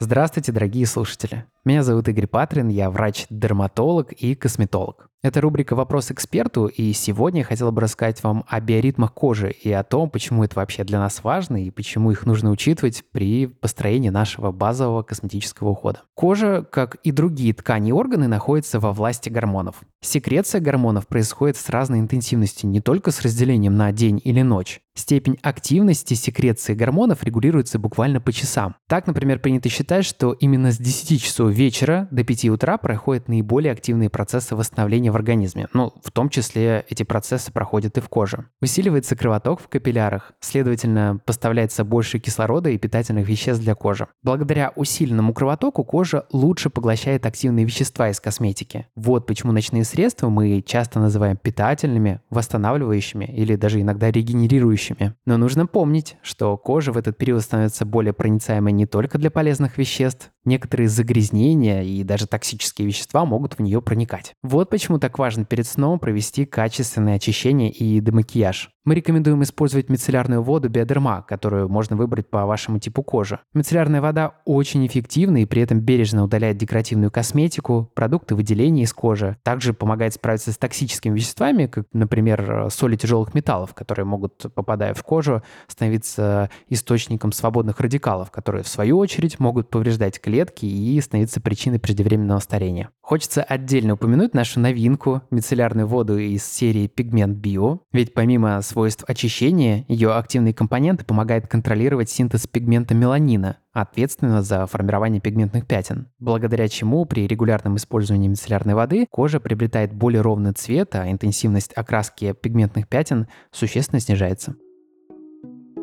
Здравствуйте, дорогие слушатели. Меня зовут Игорь Патрин, я врач-дерматолог и косметолог. Это рубрика «Вопрос эксперту», и сегодня я хотел бы рассказать вам о биоритмах кожи и о том, почему это вообще для нас важно и почему их нужно учитывать при построении нашего базового косметического ухода. Кожа, как и другие ткани и органы, находится во власти гормонов. Секреция гормонов происходит с разной интенсивностью, не только с разделением на день или ночь. Степень активности секреции гормонов регулируется буквально по часам. Так, например, принято считать, что именно с 10 часов вечера до 5 утра проходят наиболее активные процессы восстановления в организме. Ну, в том числе эти процессы проходят и в коже. Усиливается кровоток в капиллярах, следовательно, поставляется больше кислорода и питательных веществ для кожи. Благодаря усиленному кровотоку кожа лучше поглощает активные вещества из косметики. Вот почему ночные средства мы часто называем питательными, восстанавливающими или даже иногда регенерирующими. Но нужно помнить, что кожа в этот период становится более проницаемой не только для полезных веществ, некоторые загрязнения и даже токсические вещества могут в нее проникать. Вот почему так важно перед сном провести качественное очищение и демакияж. Мы рекомендуем использовать мицеллярную воду биодерма, которую можно выбрать по вашему типу кожи. Мицеллярная вода очень эффективна и при этом бережно удаляет декоративную косметику, продукты выделения из кожи. Также помогает справиться с токсическими веществами, как, например, соли тяжелых металлов, которые могут, попадая в кожу, становиться источником свободных радикалов, которые, в свою очередь, могут повреждать клетки и становиться причиной преждевременного старения. Хочется отдельно упомянуть нашу новинку – мицеллярную воду из серии Пигмент Био. Ведь помимо свойств очищения, ее активные компоненты помогают контролировать синтез пигмента меланина, ответственного за формирование пигментных пятен, благодаря чему при регулярном использовании мицеллярной воды кожа приобретает более ровный цвет, а интенсивность окраски пигментных пятен существенно снижается.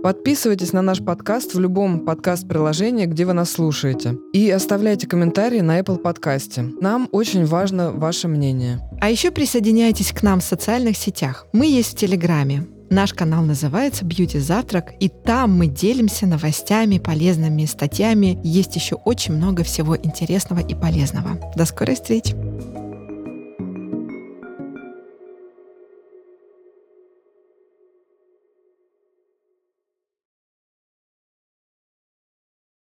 Подписывайтесь на наш подкаст в любом подкаст-приложении, где вы нас слушаете. И оставляйте комментарии на Apple подкасте. Нам очень важно ваше мнение. А еще присоединяйтесь к нам в социальных сетях. Мы есть в Телеграме. Наш канал называется Beauty Завтрак, и там мы делимся новостями, полезными статьями. Есть еще очень много всего интересного и полезного. До скорой встречи!